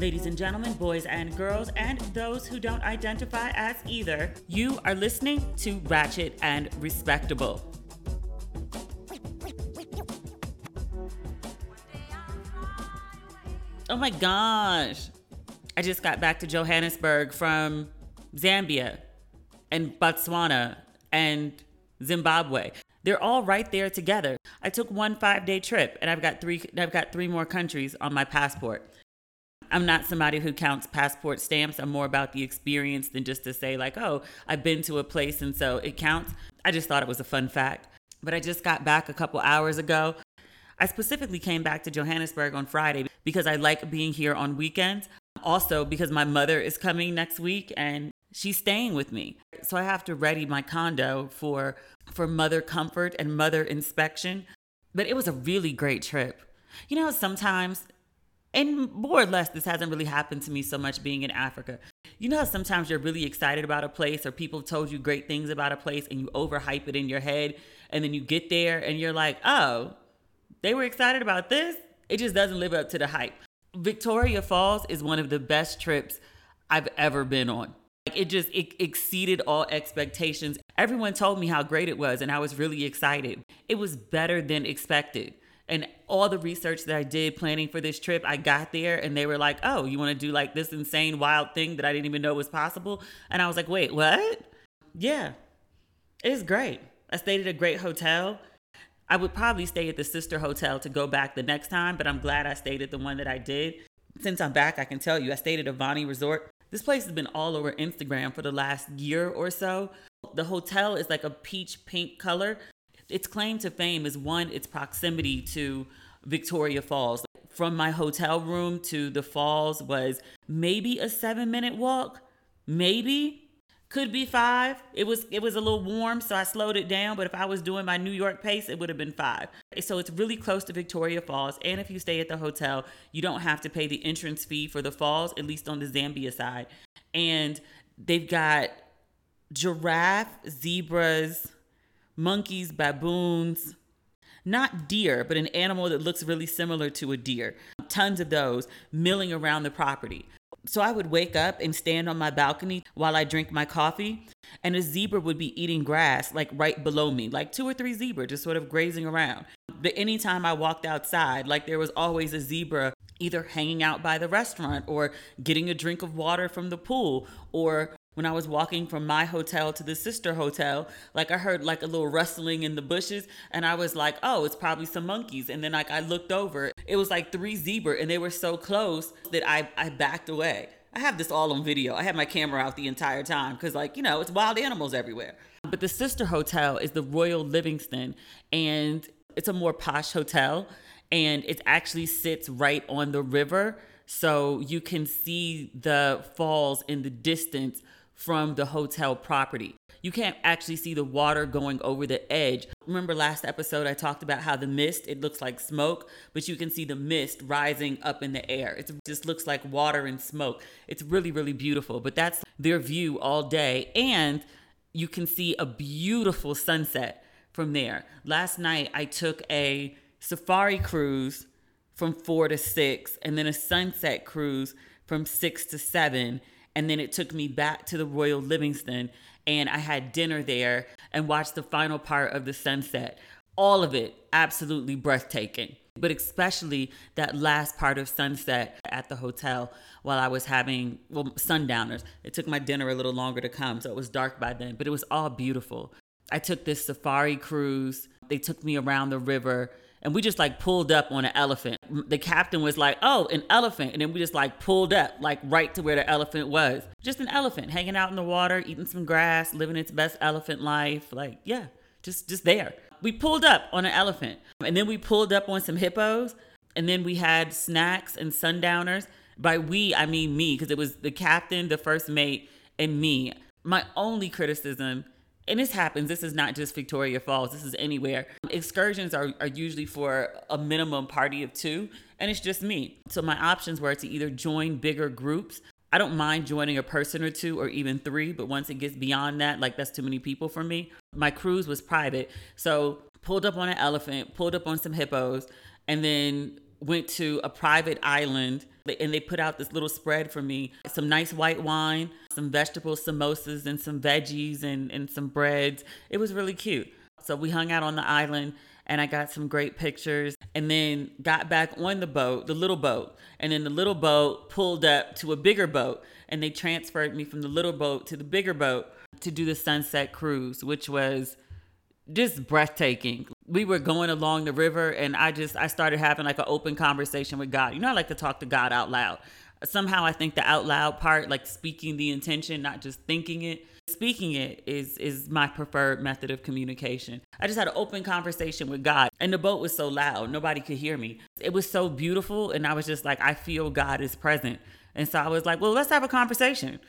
Ladies and gentlemen, boys and girls, and those who don't identify as either, you are listening to Ratchet and Respectable. Oh my gosh. I just got back to Johannesburg from Zambia and Botswana and Zimbabwe. They're all right there together. I took one 5-day trip and I've got 3 I've got 3 more countries on my passport. I'm not somebody who counts passport stamps. I'm more about the experience than just to say like, "Oh, I've been to a place and so it counts." I just thought it was a fun fact. But I just got back a couple hours ago. I specifically came back to Johannesburg on Friday because I like being here on weekends. Also, because my mother is coming next week and she's staying with me. So I have to ready my condo for for mother comfort and mother inspection. But it was a really great trip. You know, sometimes and more or less this hasn't really happened to me so much being in Africa. You know how sometimes you're really excited about a place or people told you great things about a place and you overhype it in your head and then you get there and you're like, "Oh, they were excited about this?" It just doesn't live up to the hype. Victoria Falls is one of the best trips I've ever been on. like It just it exceeded all expectations. Everyone told me how great it was and I was really excited. It was better than expected. And all the research that I did planning for this trip, I got there and they were like, "Oh, you want to do like this insane wild thing that I didn't even know was possible?" And I was like, "Wait, what?" Yeah. It's great. I stayed at a great hotel. I would probably stay at the sister hotel to go back the next time, but I'm glad I stayed at the one that I did. Since I'm back, I can tell you I stayed at Avani Resort. This place has been all over Instagram for the last year or so. The hotel is like a peach pink color. Its claim to fame is one, its proximity to Victoria Falls. From my hotel room to the falls was maybe a seven minute walk, maybe could be five. It was it was a little warm, so I slowed it down. But if I was doing my New York pace, it would have been five. So it's really close to Victoria Falls. And if you stay at the hotel, you don't have to pay the entrance fee for the falls, at least on the Zambia side. And they've got giraffe, zebras, monkeys, baboons. not deer, but an animal that looks really similar to a deer. Tons of those milling around the property. So I would wake up and stand on my balcony while I drink my coffee, and a zebra would be eating grass like right below me, like two or three zebra just sort of grazing around. But anytime I walked outside, like there was always a zebra either hanging out by the restaurant or getting a drink of water from the pool or when I was walking from my hotel to the sister hotel, like I heard like a little rustling in the bushes and I was like, "Oh, it's probably some monkeys." And then like I looked over, it was like three zebra and they were so close that I I backed away. I have this all on video. I had my camera out the entire time cuz like, you know, it's wild animals everywhere. But the sister hotel is the Royal Livingstone and it's a more posh hotel and it actually sits right on the river so you can see the falls in the distance from the hotel property. You can't actually see the water going over the edge. Remember last episode I talked about how the mist, it looks like smoke, but you can see the mist rising up in the air. It just looks like water and smoke. It's really really beautiful, but that's their view all day and you can see a beautiful sunset from there. Last night I took a safari cruise from 4 to 6 and then a sunset cruise from 6 to 7 and then it took me back to the Royal Livingstone and I had dinner there and watched the final part of the sunset. All of it absolutely breathtaking, but especially that last part of sunset at the hotel while I was having, well, sundowners. It took my dinner a little longer to come, so it was dark by then, but it was all beautiful. I took this safari cruise. They took me around the river and we just like pulled up on an elephant. The captain was like, "Oh, an elephant," and then we just like pulled up, like right to where the elephant was. Just an elephant hanging out in the water, eating some grass, living its best elephant life. Like, yeah, just just there. We pulled up on an elephant, and then we pulled up on some hippos, and then we had snacks and sundowners. By we, I mean me, because it was the captain, the first mate, and me. My only criticism and this happens. This is not just victoria falls. This is anywhere. Excursions are, are usually for a minimum party of two and it's just me. So my options were to either join bigger groups. I don't mind joining a person or two or even three but once it gets beyond that like that's too many people for me. My cruise was private. So pulled up on an elephant pulled up on some hippos and then went to a private island and they put out this little spread for me. Some nice white wine some vegetable samosas and some veggies and, and some breads. It was really cute. So we hung out on the island and i got some great pictures and then got back on the boat the little boat. And then the little boat pulled up to a bigger boat and they transferred me from the little boat to the bigger boat to do the sunset cruise which was just breathtaking. We were going along the river and I just I started having like an open conversation with God. You know I like to talk to God out loud. Somehow I think the out loud part, like speaking the intention, not just thinking it, speaking it is is my preferred method of communication. I just had an open conversation with God and the boat was so loud, nobody could hear me. It was so beautiful and I was just like I feel God is present. And so I was like, well, let's have a conversation.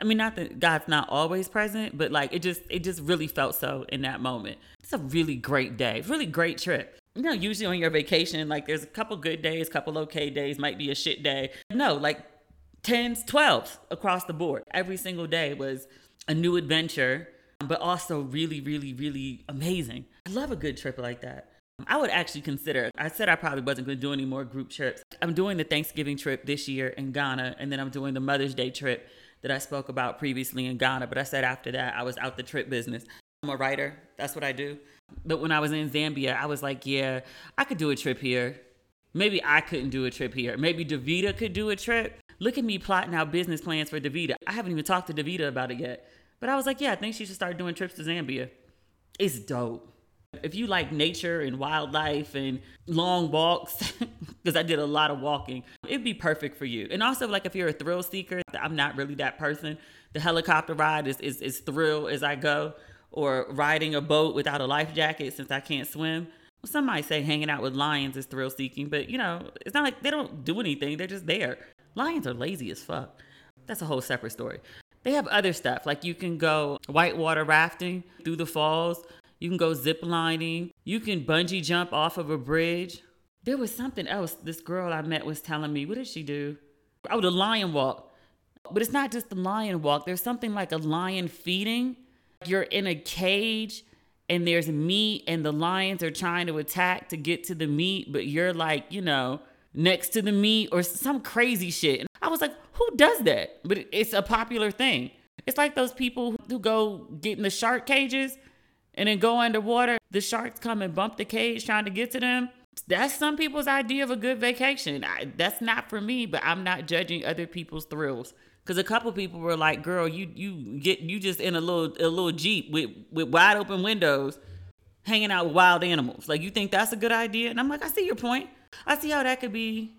I mean, not that God's not always present, but like it just it just really felt so in that moment. It's a really great day, really great trip. You know, usually on your vacation, like there's a couple good days, couple okay days, might be a shit day. No, like 10s, 12s across the board. Every single day was a new adventure, but also really, really, really amazing. I love a good trip like that. I would actually consider, I said I probably wasn't going to do any more group trips. I'm doing the Thanksgiving trip this year in Ghana, and then I'm doing the Mother's Day trip that I spoke about previously in Ghana. But I said after that, I was out the trip business. I'm a writer, that's what I do. But when I was in Zambia, I was like, yeah, I could do a trip here. Maybe I couldn't do a trip here. Maybe Davita could do a trip. Look at me plotting out business plans for Davita. I haven't even talked to Davita about it yet. But I was like, yeah, I think she should start doing trips to Zambia. It's dope. If you like nature and wildlife and long walks, because I did a lot of walking, it'd be perfect for you. And also, like if you're a thrill seeker, I'm not really that person. The helicopter ride is is, is thrill as I go, or riding a boat without a life jacket since I can't swim. Some might say hanging out with lions is thrill seeking, but you know, it's not like they don't do anything, they're just there. Lions are lazy as fuck. That's a whole separate story. They have other stuff, like you can go whitewater rafting through the falls, you can go zip lining. You can bungee jump off of a bridge. There was something else this girl I met was telling me. What did she do? Oh, the lion walk. But it's not just the lion walk. There's something like a lion feeding. You're in a cage and there's meat and the lions are trying to attack to get to the meat, but you're like, you know, next to the meat or some crazy shit. And I was like, who does that? But it's a popular thing. It's like those people who go get in the shark cages and then go underwater. The sharks come and bump the cage trying to get to them. That's some people's idea of a good vacation. I, that's not for me, but I'm not judging other people's thrills. Cause a couple people were like, "Girl, you you get you just in a little a little jeep with with wide open windows, hanging out with wild animals. Like you think that's a good idea?" And I'm like, "I see your point. I see how that could be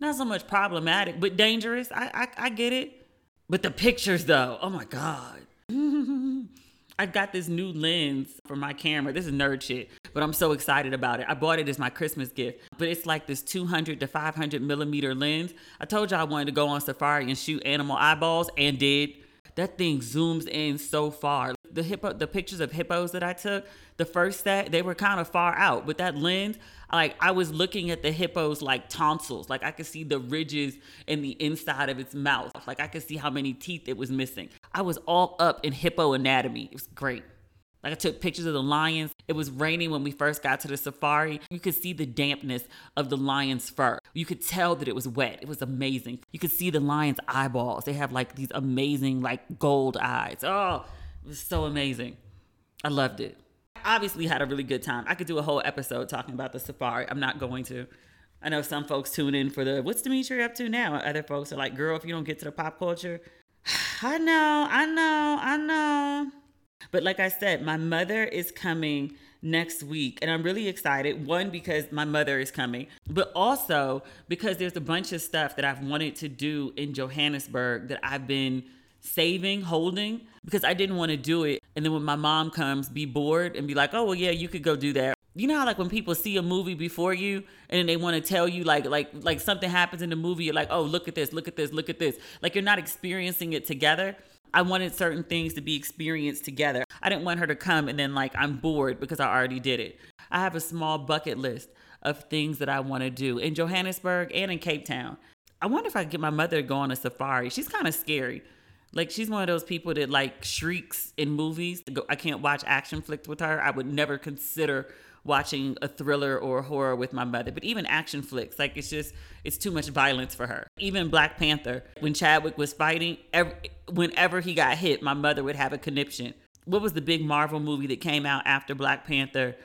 not so much problematic, but dangerous. I I, I get it. But the pictures though, oh my god." I got this new lens for my camera. This is nerd shit, but I'm so excited about it. I bought it as my Christmas gift, but it's like this 200 to 500 millimeter lens. I told you I wanted to go on safari and shoot animal eyeballs and did. That thing zooms in so far. The hippo, the pictures of hippos that I took, the first set, they were kind of far out, but that lens, like I was looking at the hippos like tonsils. Like I could see the ridges in the inside of its mouth. Like I could see how many teeth it was missing. I was all up in hippo anatomy. It was great. Like I took pictures of the lions. It was raining when we first got to the safari. You could see the dampness of the lion's fur. You could tell that it was wet. It was amazing. You could see the lion's eyeballs. They have like these amazing like gold eyes. Oh, it was so amazing. I loved it. Obviously had a really good time. I could do a whole episode talking about the safari. I'm not going to. I know some folks tune in for the what's Demetria up to now? Other folks are like, girl, if you don't get to the pop culture, I know, I know, I know. But like I said, my mother is coming next week and I'm really excited. One, because my mother is coming, but also because there's a bunch of stuff that I've wanted to do in Johannesburg that I've been saving, holding, because I didn't want to do it. And then when my mom comes, be bored and be like, oh, well, yeah, you could go do that. You know how like when people see a movie before you and then they want to tell you like like like something happens in the movie, you're like, oh look at this, look at this, look at this. Like you're not experiencing it together. I wanted certain things to be experienced together. I didn't want her to come and then like I'm bored because I already did it. I have a small bucket list of things that I want to do in Johannesburg and in Cape Town. I wonder if I could get my mother to go on a safari. She's kind of scary. Like she's one of those people that like shrieks in movies. I can't watch action flicks with her. I would never consider watching a thriller or a horror with my mother. But even action flicks, like it's just it's too much violence for her. Even Black Panther, when Chadwick was fighting, every, whenever he got hit, my mother would have a conniption. What was the big Marvel movie that came out after Black Panther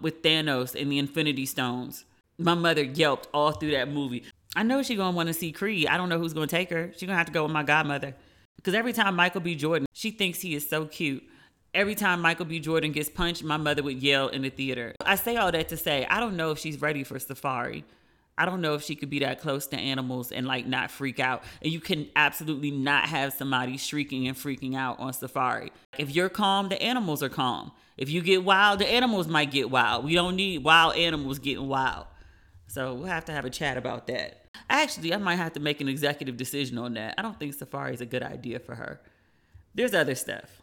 with Thanos and the Infinity Stones? My mother yelped all through that movie. I know she's gonna want to see Creed. I don't know who's gonna take her. She's gonna have to go with my godmother. Because every time Michael B. Jordan, she thinks he is so cute every time Michael B. Jordan gets punched, my mother would yell in the theater. I say all that to say, I don't know if she's ready for safari. I don't know if she could be that close to animals and like not freak out. And you can absolutely not have somebody shrieking and freaking out on safari. If you're calm, the animals are calm. If you get wild, the animals might get wild. We don't need wild animals getting wild. So we'll have to have a chat about that. Actually, I might have to make an executive decision on that. I don't think safari is a good idea for her. There's other stuff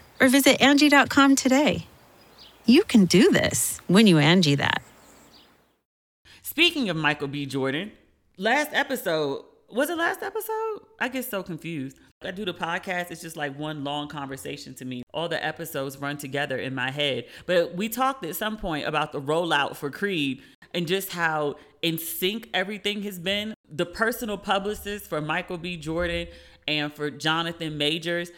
or visit Angi.com today. You can do this when you Angi that. Speaking of Michael B. Jordan, last episode, was it last episode? I get so confused. I do the podcast, it's just like one long conversation to me. All the episodes run together in my head. But we talked at some point about the rollout for Creed and just how in sync everything has been. The personal publicist for Michael B. Jordan and for Jonathan Majors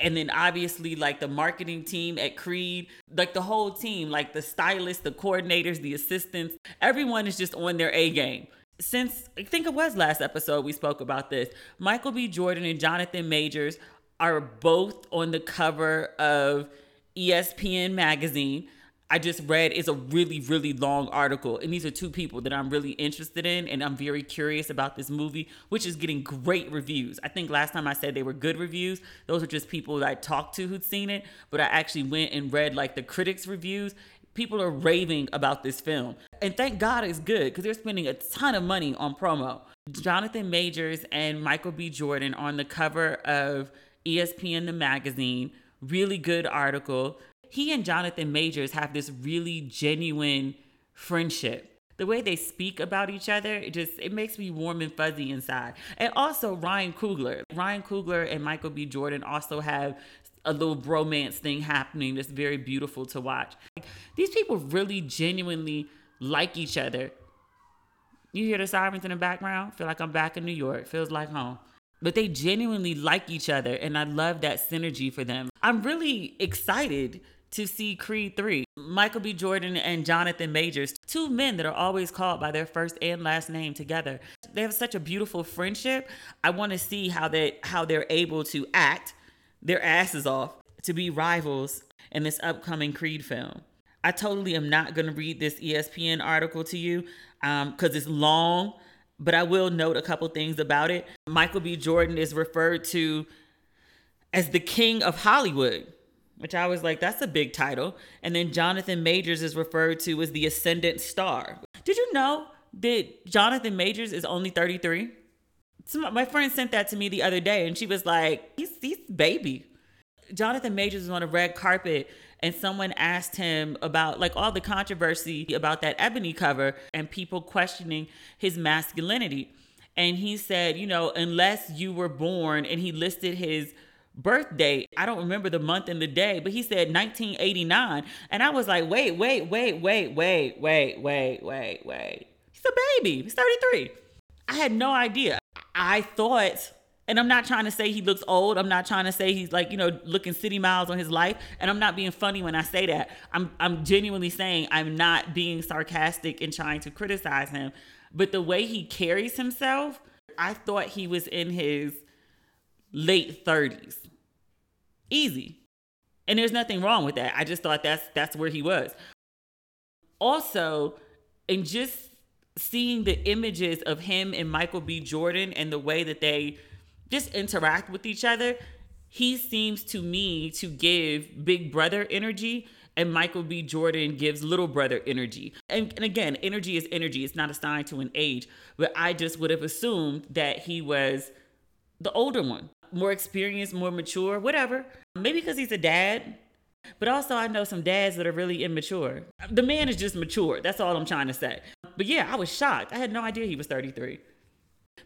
And then obviously, like the marketing team at Creed, like the whole team, like the stylists, the coordinators, the assistants, everyone is just on their A game since I think it was last episode we spoke about this. Michael B. Jordan and Jonathan Majors are both on the cover of ESPN magazine. I just read is a really, really long article. And these are two people that I'm really interested in. And I'm very curious about this movie, which is getting great reviews. I think last time I said they were good reviews, those are just people that I talked to who'd seen it. But I actually went and read like the critics' reviews. People are raving about this film. And thank God it's good because they're spending a ton of money on promo. Jonathan Majors and Michael B. Jordan on the cover of ESPN the magazine. Really good article he and Jonathan Majors have this really genuine friendship. The way they speak about each other, it just it makes me warm and fuzzy inside. And also Ryan Coogler. Ryan Coogler and Michael B. Jordan also have a little bromance thing happening that's very beautiful to watch. These people really genuinely like each other. You hear the sirens in the background? Feel like I'm back in New York. Feels like home but they genuinely like each other and I love that synergy for them. I'm really excited to see Creed 3. Michael B. Jordan and Jonathan Majors, two men that are always called by their first and last name together. They have such a beautiful friendship. I want to see how they how they're able to act their asses off to be rivals in this upcoming Creed film. I totally am not going to read this ESPN article to you because um, it's long, but I will note a couple things about it. Michael B. Jordan is referred to as the king of Hollywood which I was like, that's a big title. And then Jonathan Majors is referred to as the ascendant star. Did you know that Jonathan Majors is only 33? So my friend sent that to me the other day and she was like, he's, he's baby. Jonathan Majors was on a red carpet and someone asked him about like all the controversy about that ebony cover and people questioning his masculinity. And he said, you know, unless you were born, and he listed his birthday. I don't remember the month and the day, but he said 1989. And I was like, wait, wait, wait, wait, wait, wait, wait, wait, wait. He's a baby. He's 33. I had no idea. I thought, and I'm not trying to say he looks old. I'm not trying to say he's like, you know, looking city miles on his life. And I'm not being funny when I say that. I'm I'm genuinely saying I'm not being sarcastic and trying to criticize him. But the way he carries himself, I thought he was in his late 30s. Easy. And there's nothing wrong with that. I just thought that's that's where he was. Also, and just seeing the images of him and Michael B. Jordan and the way that they just interact with each other, he seems to me to give big brother energy and Michael B. Jordan gives little brother energy. And, and, again, energy is energy. It's not assigned to an age. But I just would have assumed that he was the older one more experienced, more mature, whatever. Maybe because he's a dad. But also, I know some dads that are really immature. The man is just mature. That's all I'm trying to say. But yeah, I was shocked. I had no idea he was 33.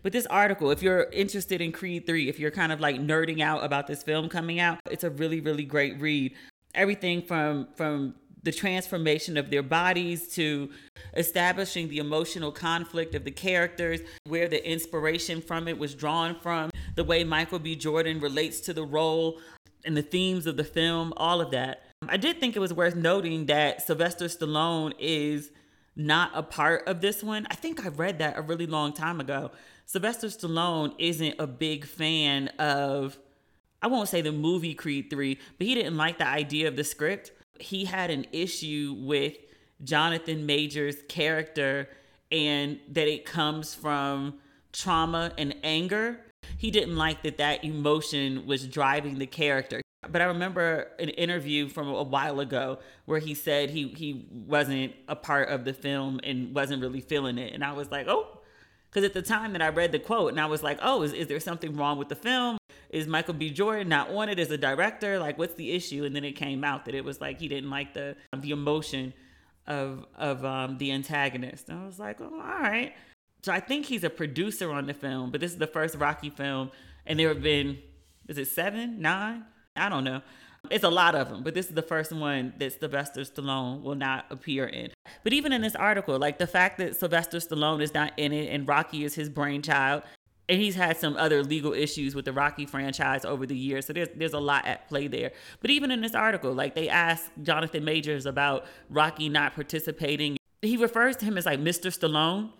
But this article, if you're interested in Creed 3, if you're kind of like nerding out about this film coming out, it's a really, really great read. Everything from from the transformation of their bodies to establishing the emotional conflict of the characters, where the inspiration from it was drawn from, the way Michael B. Jordan relates to the role and the themes of the film, all of that. I did think it was worth noting that Sylvester Stallone is not a part of this one. I think I read that a really long time ago. Sylvester Stallone isn't a big fan of, I won't say the movie Creed 3, but he didn't like the idea of the script he had an issue with Jonathan Major's character and that it comes from trauma and anger. He didn't like that that emotion was driving the character. But I remember an interview from a while ago where he said he he wasn't a part of the film and wasn't really feeling it. And I was like, "Oh, because at the time that I read the quote and I was like, oh, is, is there something wrong with the film? is Michael B. Jordan not on it as a director? Like, what's the issue? And then it came out that it was like he didn't like the the emotion of of um, the antagonist. And I was like, oh, all right. So I think he's a producer on the film, but this is the first Rocky film, and there have been, is it seven, nine? I don't know. It's a lot of them, but this is the first one that Sylvester Stallone will not appear in. But even in this article, like the fact that Sylvester Stallone is not in it and Rocky is his brainchild, and he's had some other legal issues with the Rocky franchise over the years. So there's there's a lot at play there. But even in this article, like they asked Jonathan Majors about Rocky not participating. He refers to him as like Mr. Stallone.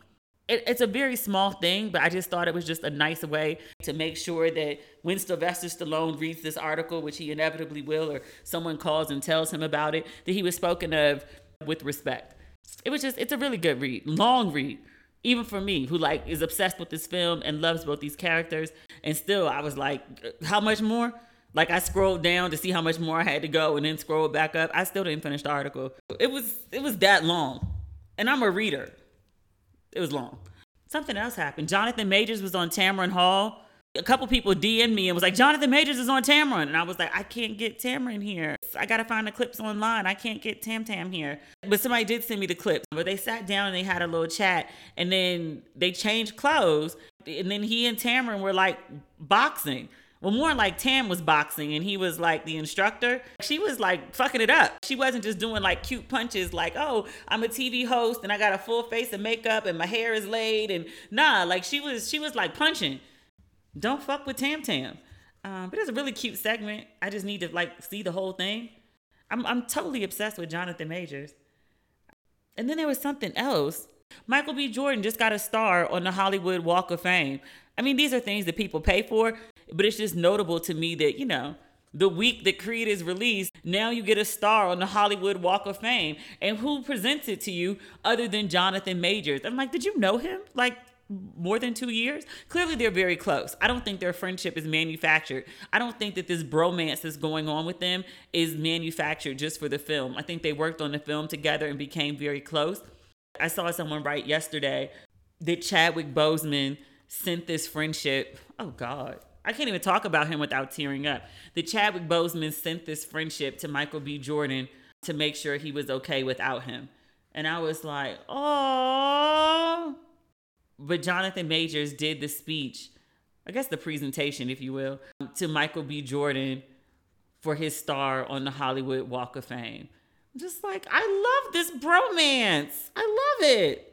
It, it's a very small thing, but I just thought it was just a nice way to make sure that when Sylvester Stallone reads this article, which he inevitably will, or someone calls and tells him about it, that he was spoken of with respect. It was just, it's a really good read, long read even for me who like is obsessed with this film and loves both these characters. And still i was like how much more? Like i scrolled down to see how much more i had to go and then scrolled back up. I still didn't finish the article. It was it was that long. And i'm a reader it was long something else happened jonathan majors was on tamron hall a couple people DM'd me and was like, Jonathan Majors is on Tamron. And I was like, I can't get Tamron here. I got to find the clips online. I can't get Tam Tam here. But somebody did send me the clips. But they sat down and they had a little chat. And then they changed clothes. And then he and Tamron were like boxing. Well, more like Tam was boxing and he was like the instructor. She was like fucking it up. She wasn't just doing like cute punches like, oh, I'm a TV host and I got a full face of makeup and my hair is laid. And nah, like she was, she was like punching. Don't fuck with Tam Tam. Um, but it's a really cute segment. I just need to like see the whole thing. I'm I'm totally obsessed with Jonathan Majors. And then there was something else. Michael B. Jordan just got a star on the Hollywood Walk of Fame. I mean, these are things that people pay for, but it's just notable to me that, you know, the week that Creed is released, now you get a star on the Hollywood Walk of Fame. And who presents it to you other than Jonathan Majors? I'm like, did you know him? Like, more than two years. Clearly, they're very close. I don't think their friendship is manufactured. I don't think that this bromance that's going on with them is manufactured just for the film. I think they worked on the film together and became very close. I saw someone write yesterday that Chadwick Boseman sent this friendship. Oh, God. I can't even talk about him without tearing up. The Chadwick Boseman sent this friendship to Michael B. Jordan to make sure he was okay without him. And I was like, oh, but Jonathan Majors did the speech, I guess the presentation, if you will, to Michael B. Jordan for his star on the Hollywood Walk of Fame. Just like, I love this bromance. I love it.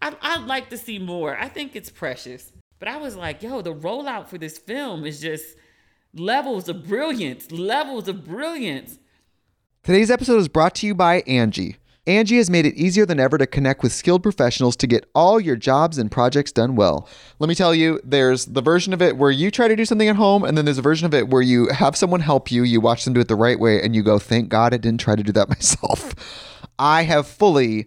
I'd, I'd like to see more. I think it's precious. But I was like, yo, the rollout for this film is just levels of brilliance, levels of brilliance. Today's episode is brought to you by Angi Angi has made it easier than ever to connect with skilled professionals to get all your jobs and projects done well. Let me tell you, there's the version of it where you try to do something at home, and then there's a version of it where you have someone help you, you watch them do it the right way, and you go, thank God I didn't try to do that myself. I have fully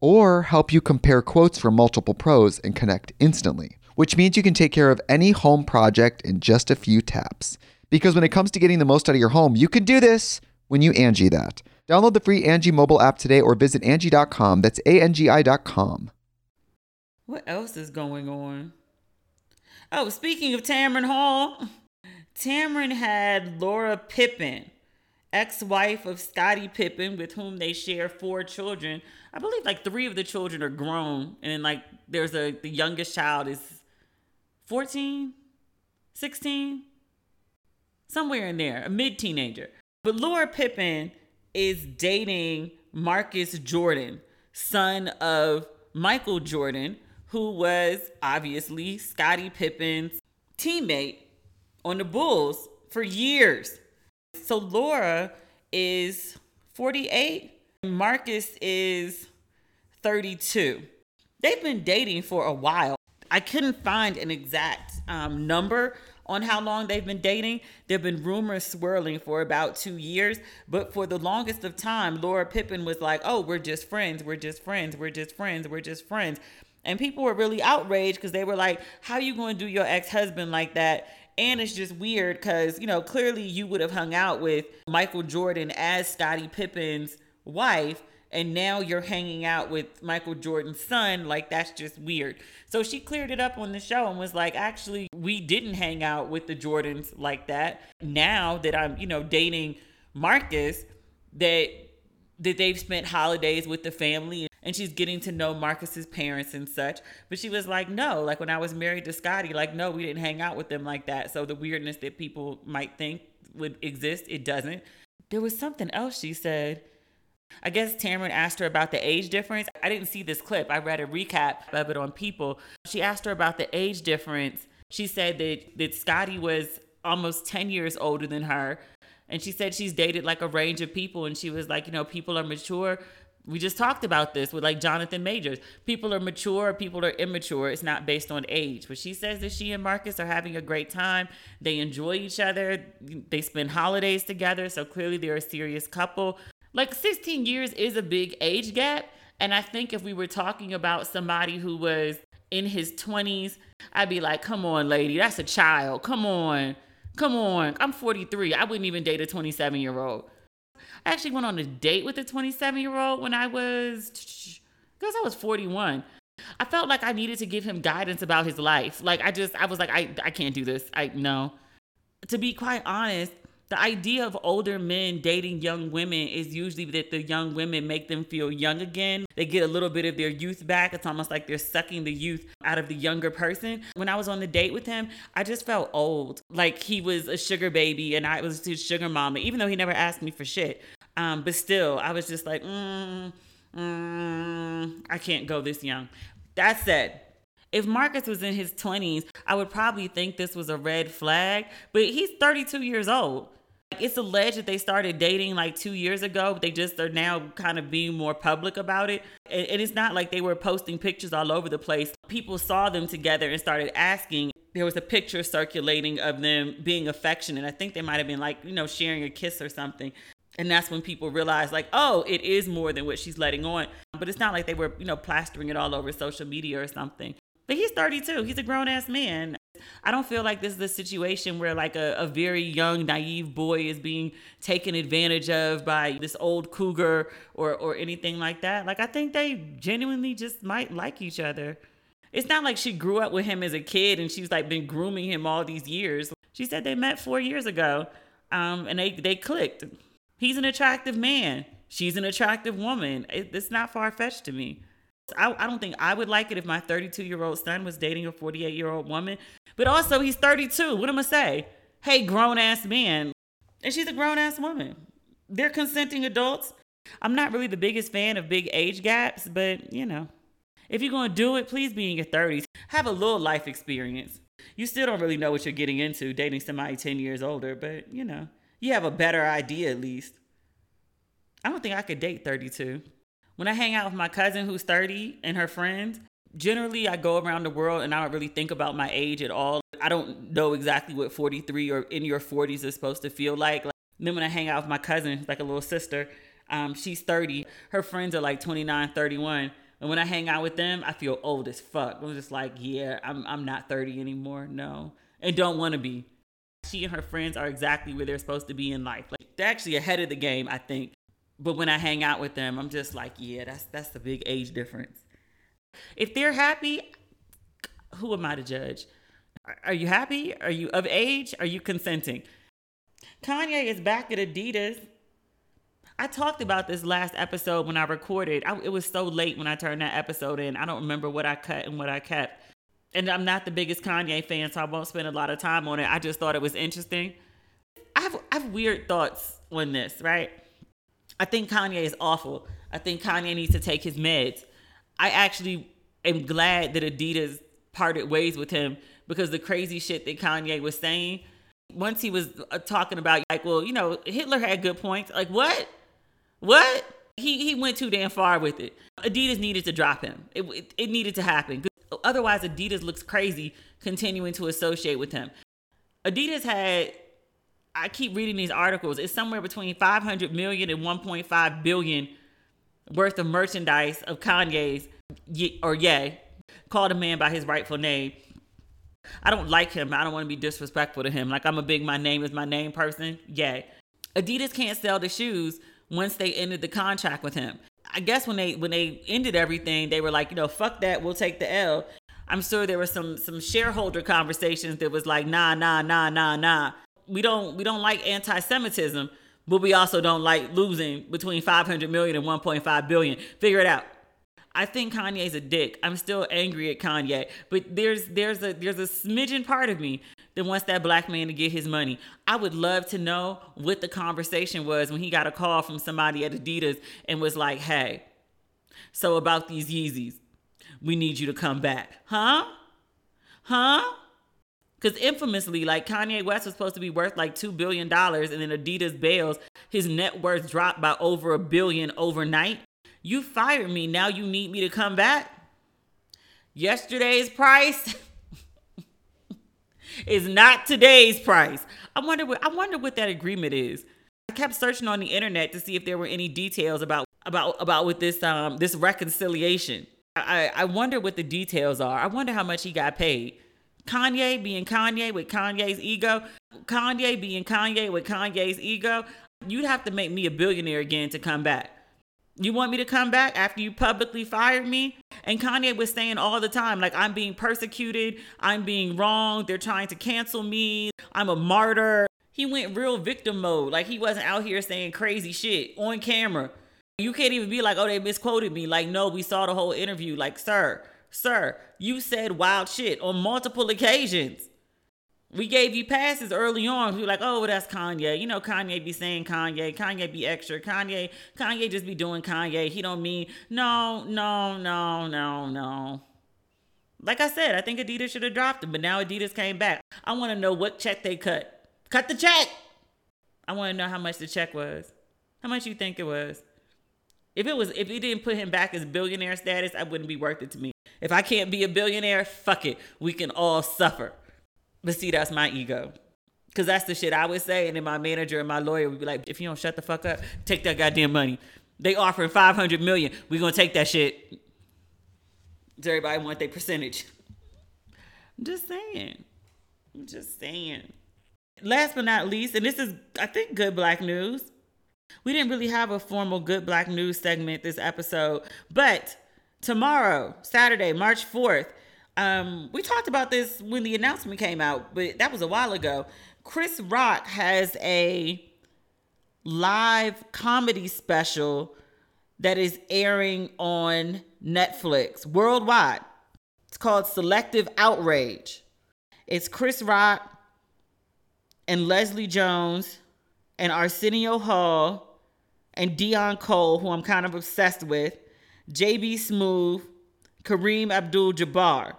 or help you compare quotes from multiple pros and connect instantly, which means you can take care of any home project in just a few taps. Because when it comes to getting the most out of your home, you can do this when you Angi that. Download the free Angi mobile app today or visit Angi.com. That's A-N-G-I.com. What else is going on? Oh, speaking of Tamron Hall, Tamron had Larsa Pippen, ex-wife of Scottie Pippen, with whom they share four children. I believe like three of the children are grown, and then like there's a the youngest child is 14, 16, somewhere in there, a mid-teenager. But Larsa Pippen is dating Marcus Jordan, son of Michael Jordan, who was obviously Scottie Pippen's teammate on the Bulls for years. So Larsa is 48, Marcus is 32. They've been dating for a while. I couldn't find an exact um, number on how long they've been dating. There have been rumors swirling for about two years, but for the longest of time, Larsa Pippen was like, oh, we're just friends, we're just friends, we're just friends, we're just friends. And people were really outraged because they were like, how are you going to do your ex husband like that? And it's just weird because, you know, clearly you would have hung out with Michael Jordan as Scottie Pippen's wife and now you're hanging out with Michael Jordan's son. Like, that's just weird. So she cleared it up on the show and was like, actually, we didn't hang out with the Jordans like that. Now that I'm, you know, dating Marcus, that that they've spent holidays with the family and she's getting to know Marcus's parents and such. But she was like, no, like when I was married to Scottie, like, no, we didn't hang out with them like that. So the weirdness that people might think would exist, it doesn't. There was something else she said I guess Tamron asked her about the age difference. I didn't see this clip. I read a recap of it on People. She asked her about the age difference. She said that, that Scottie was almost 10 years older than her. And she said she's dated like a range of people. And she was like, you know, people are mature. We just talked about this with like Jonathan Majors. People are mature, people are immature. It's not based on age. But she says that she and Marcus are having a great time. They enjoy each other. They spend holidays together. So clearly they're a serious couple. Like 16 years is a big age gap. And I think if we were talking about somebody who was in his 20s, I'd be like, come on, lady, that's a child. Come on. Come on. I'm 43. I wouldn't even date a 27 year old. I actually went on a date with a 27 year old when I was, because I was 41. I felt like I needed to give him guidance about his life. Like I just, I was like, I, I can't do this. I no. To be quite honest, the idea of older men dating young women is usually that the young women make them feel young again. They get a little bit of their youth back. It's almost like they're sucking the youth out of the younger person. When I was on the date with him, I just felt old. Like he was a sugar baby and I was his sugar mama, even though he never asked me for shit. Um, but still, I was just like, mm, mm, I can't go this young. That said, if Marcus was in his 20s, I would probably think this was a red flag, but he's 32 years old. It's alleged that they started dating like two years ago, but they just are now kind of being more public about it. And it's not like they were posting pictures all over the place. People saw them together and started asking. There was a picture circulating of them being affectionate. I think they might have been like, you know, sharing a kiss or something. And that's when people realized, like, oh, it is more than what she's letting on. But it's not like they were, you know, plastering it all over social media or something. But he's 32. He's a grown ass man. I don't feel like this is a situation where like a, a very young, naive boy is being taken advantage of by this old cougar or or anything like that. Like I think they genuinely just might like each other. It's not like she grew up with him as a kid and she's like been grooming him all these years. She said they met four years ago, um, and they they clicked. He's an attractive man. She's an attractive woman. It, it's not far fetched to me. I, I don't think I would like it if my 32 year old son was dating a 48 year old woman. But also, he's 32. What am I say? Hey, grown ass man. And she's a grown ass woman. They're consenting adults. I'm not really the biggest fan of big age gaps, but you know, if you're going to do it, please be in your 30s. Have a little life experience. You still don't really know what you're getting into dating somebody 10 years older, but you know, you have a better idea at least. I don't think I could date 32. When I hang out with my cousin who's 30 and her friends, generally I go around the world and I don't really think about my age at all. I don't know exactly what 43 or in your 40s is supposed to feel like. like then when I hang out with my cousin, like a little sister, um, she's 30. Her friends are like 29, 31. And when I hang out with them, I feel old as fuck. I'm just like, yeah, I'm, I'm not 30 anymore. No. And don't want to be. She and her friends are exactly where they're supposed to be in life. Like, they're actually ahead of the game, I think but when I hang out with them, I'm just like, yeah, that's that's the big age difference. If they're happy, who am I to judge? Are you happy? Are you of age? Are you consenting? Kanye is back at Adidas. I talked about this last episode when I recorded. I, it was so late when I turned that episode in. I don't remember what I cut and what I kept. And I'm not the biggest Kanye fan, so I won't spend a lot of time on it. I just thought it was interesting. I have, I have weird thoughts on this, right? I think Kanye is awful. I think Kanye needs to take his meds. I actually am glad that Adidas parted ways with him because the crazy shit that Kanye was saying, once he was uh, talking about like, well, you know, Hitler had good points. Like what? What? He he went too damn far with it. Adidas needed to drop him. It it, it needed to happen. Otherwise, Adidas looks crazy continuing to associate with him. Adidas had I keep reading these articles. It's somewhere between 500 million and 1.5 billion worth of merchandise of Kanye's or Ye. Called a man by his rightful name. I don't like him. I don't want to be disrespectful to him. Like I'm a big my name is my name person. Yay. Adidas can't sell the shoes once they ended the contract with him. I guess when they when they ended everything, they were like, you know, fuck that, we'll take the L. I'm sure there were some some shareholder conversations that was like, nah, nah, nah, nah, nah. We don't we don't like anti-Semitism, but we also don't like losing between 500 million and 1.5 billion. Figure it out. I think Kanye's a dick. I'm still angry at Kanye, but there's there's a there's a smidgen part of me that wants that black man to get his money. I would love to know what the conversation was when he got a call from somebody at Adidas and was like, "Hey, so about these Yeezys, we need you to come back, huh? Huh?" Because infamously, like Kanye West was supposed to be worth like $2 billion, and then Adidas bails. His net worth dropped by over a billion overnight. You fired me. Now you need me to come back? Yesterday's price is not today's price. I wonder what I wonder what that agreement is. I kept searching on the internet to see if there were any details about about about with this um this reconciliation. I, I wonder what the details are. I wonder how much he got paid. Kanye being Kanye with Kanye's ego, Kanye being Kanye with Kanye's ego, you'd have to make me a billionaire again to come back. You want me to come back after you publicly fired me? And Kanye was saying all the time, like, I'm being persecuted, I'm being wrong, they're trying to cancel me, I'm a martyr. He went real victim mode. Like, he wasn't out here saying crazy shit on camera. You can't even be like, oh, they misquoted me. Like, no, we saw the whole interview. Like, sir, sir, you said wild shit on multiple occasions. We gave you passes early on. We were like, oh, that's Kanye. You know, Kanye be saying Kanye. Kanye be extra. Kanye, Kanye just be doing Kanye. He don't mean no, no, no, no, no. Like I said, I think Adidas should have dropped him, but now Adidas came back. I want to know what check they cut. Cut the check. I want to know how much the check was. How much you think it was? If it was, if it didn't put him back as billionaire status, I wouldn't be worth it to me. If I can't be a billionaire, fuck it. We can all suffer. But see, that's my ego. Cause that's the shit I would say. And then my manager and my lawyer would be like, if you don't shut the fuck up, take that goddamn money. They offering 500 million. we gonna take that shit. Does everybody want their percentage? I'm just saying. I'm just saying. Last but not least, and this is, I think, good black news. We didn't really have a formal good black news segment this episode, but tomorrow, Saturday, March 4th, um, we talked about this when the announcement came out, but that was a while ago. Chris Rock has a live comedy special that is airing on Netflix worldwide. It's called Selective Outrage. It's Chris Rock and Leslie Jones and Arsenio Hall and Deon Cole, who I'm kind of obsessed with, JB Smoove, Kareem Abdul Jabbar.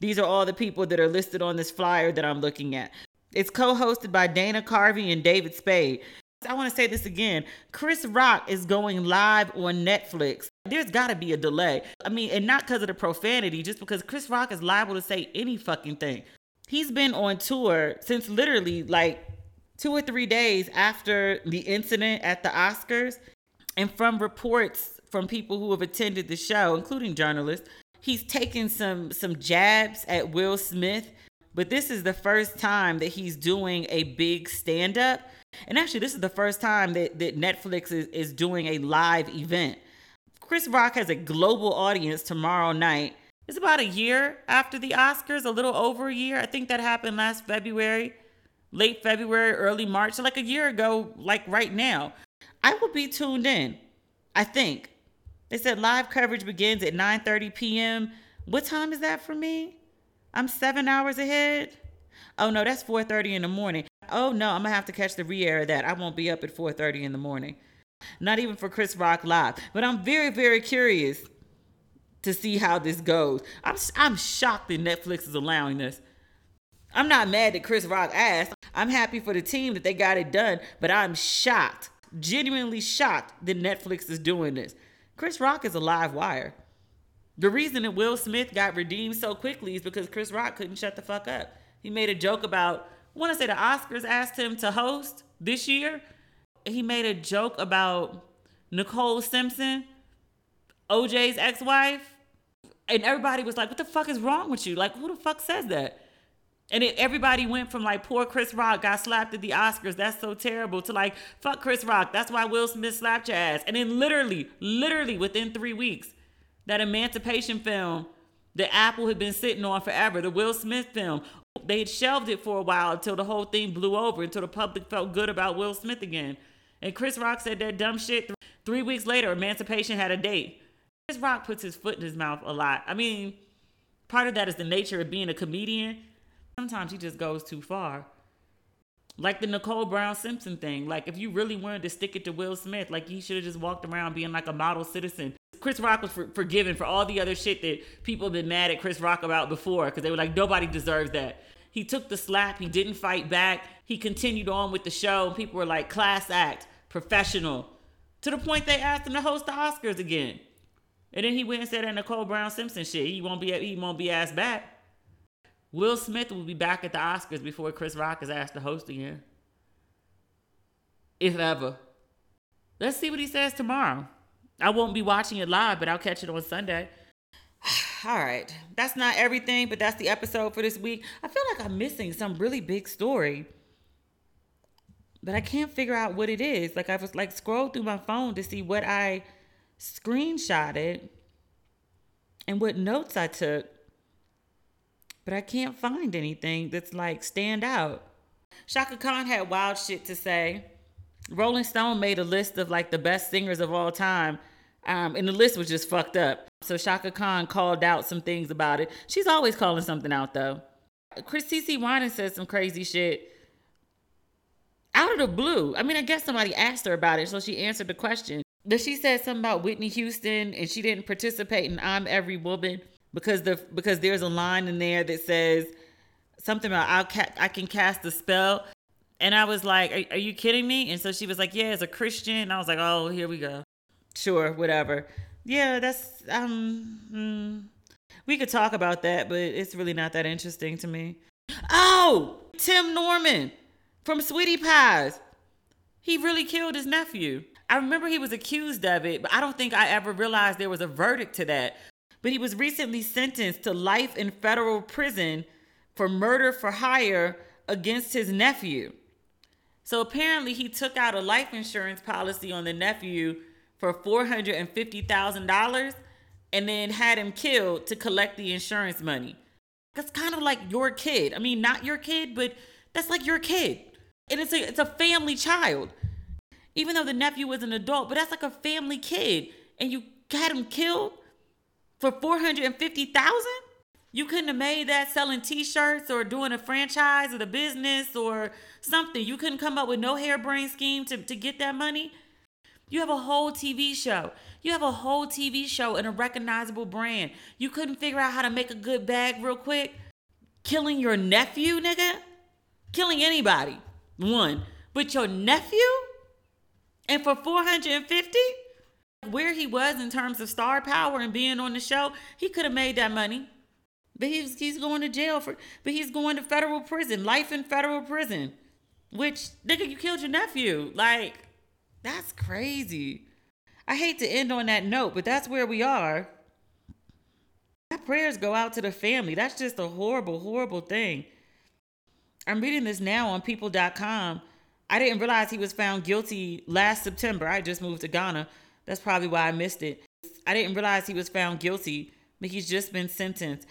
These are all the people that are listed on this flyer that I'm looking at. It's co hosted by Dana Carvey and David Spade. I want to say this again. Chris Rock is going live on Netflix. There's got to be a delay. I mean, and not because of the profanity, just because Chris Rock is liable to say any fucking thing. He's been on tour since literally like two or three days after the incident at the Oscars. And from reports from people who have attended the show, including journalists, he's taken some some jabs at Will Smith, but this is the first time that he's doing a big stand up. And actually, this is the first time that, that Netflix is, is doing a live event. Chris Rock has a global audience tomorrow night. It's about a year after the Oscars, a little over a year. I think that happened last February, late February, early March, so like a year ago, like right now. I will be tuned in, I think. They said live coverage begins at 9:30 p.m. What time is that for me? I'm 7 hours ahead. Oh no, that's 4:30 in the morning. Oh no, I'm going to have to catch the re-air of that. I won't be up at 4:30 in the morning. Not even for Chris Rock live. But I'm very very curious to see how this goes. I'm I'm shocked that Netflix is allowing this. I'm not mad that Chris Rock asked. I'm happy for the team that they got it done, but I'm shocked, genuinely shocked that Netflix is doing this. Chris Rock is a live wire. The reason that Will Smith got redeemed so quickly is because Chris Rock couldn't shut the fuck up. He made a joke about I want to say the Oscars asked him to host this year. He made a joke about Nicole Simpson, OJ's ex-wife, and everybody was like, "What the fuck is wrong with you? Like, who the fuck says that?" And it, everybody went from like, poor Chris Rock got slapped at the Oscars. That's so terrible. To like, fuck Chris Rock. That's why Will Smith slapped your ass. And then literally, literally within three weeks, that emancipation film that Apple had been sitting on forever, the Will Smith film, they had shelved it for a while until the whole thing blew over, until the public felt good about Will Smith again. And Chris Rock said that dumb shit. Three weeks later, Emancipation had a date. Chris Rock puts his foot in his mouth a lot. I mean, part of that is the nature of being a comedian Sometimes he just goes too far. Like the Nicole Brown Simpson thing. Like if you really wanted to stick it to Will Smith, like he should have just walked around being like a model citizen. Chris Rock was for- forgiven for all the other shit that people have been mad at Chris Rock about before because they were like nobody deserves that. He took the slap. He didn't fight back. He continued on with the show. People were like, class act, professional. To the point they asked him to host the Oscars again. And then he went and said that Nicole Brown Simpson shit. He won't be he won't be asked back. Will Smith will be back at the Oscars before Chris Rock is asked to host again. If ever. Let's see what he says tomorrow. I won't be watching it live, but I'll catch it on Sunday. All right. That's not everything, but that's the episode for this week. I feel like I'm missing some really big story. But I can't figure out what it is. Like I was like scroll through my phone to see what I screenshotted and what notes I took but I can't find anything that's like stand out. Chaka Khan had wild shit to say. Rolling Stone made a list of like the best singers of all time, um, and the list was just fucked up. So Chaka Khan called out some things about it. She's always calling something out though. Chris CeCe Winans said some crazy shit out of the blue. I mean, I guess somebody asked her about it, so she answered the question. But she said something about Whitney Houston and she didn't participate in I'm Every Woman because the because there's a line in there that says something about I'll ca- I can cast a spell. And I was like, are, are, you kidding me? And so she was like, yeah, as a Christian. And I was like, oh, here we go. Sure, whatever. Yeah, that's um. Hmm. We could talk about that, but it's really not that interesting to me. Oh, Tim Norman from Sweetie Pies. He really killed his nephew. I remember he was accused of it, but I don't think I ever realized there was a verdict to that but he was recently sentenced to life in federal prison for murder for hire against his nephew. So apparently, he took out a life insurance policy on the nephew for $450,000 and then had him killed to collect the insurance money. That's kind of like your kid. I mean, not your kid, but that's like your kid. And it's a, it's a family child. Even though the nephew was an adult, but that's like a family kid. And you had him killed for 450,000? You couldn't have made that selling t-shirts or doing a franchise or the business or something. You couldn't come up with no harebrained scheme to, to get that money. You have a whole TV show. You have a whole TV show and a recognizable brand. You couldn't figure out how to make a good bag real quick. Killing your nephew, nigga? Killing anybody. One. But your nephew? And for 450? Where he was in terms of star power and being on the show, he could have made that money. But he's he's going to jail for but he's going to federal prison, life in federal prison. Which nigga, you killed your nephew. Like, that's crazy. I hate to end on that note, but that's where we are. My prayers go out to the family. That's just a horrible, horrible thing. I'm reading this now on people.com. I didn't realize he was found guilty last September. I just moved to Ghana that's probably why I missed it. I didn't realize he was found guilty, but he's just been sentenced.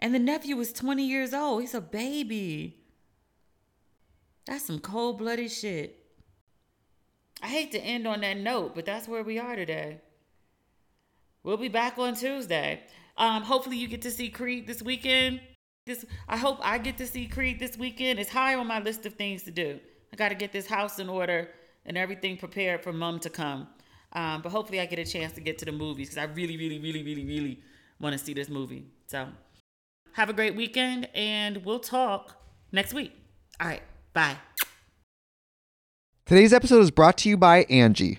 And the nephew was 20 years old. He's a baby. That's some cold blooded shit. I hate to end on that note, but that's where we are today. We'll be back on Tuesday. Um, hopefully you get to see Creed this weekend. This I hope I get to see Creed this weekend. It's high on my list of things to do. I got to get this house in order and everything prepared for mom to come. Um, but hopefully, I get a chance to get to the movies because I really, really, really, really, really want to see this movie. So, have a great weekend, and we'll talk next week. All right, bye. Today's episode is brought to you by Angi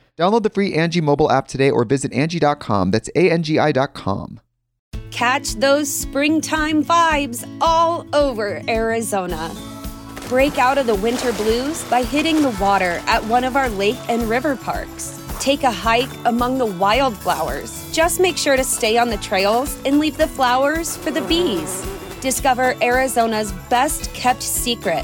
Download the free Angi mobile app today or visit Angi.com. That's A-N-G-I dot com. Catch those springtime vibes all over Arizona. Break out of the winter blues by hitting the water at one of our lake and river parks. Take a hike among the wildflowers. Just make sure to stay on the trails and leave the flowers for the bees. Discover Arizona's best kept secret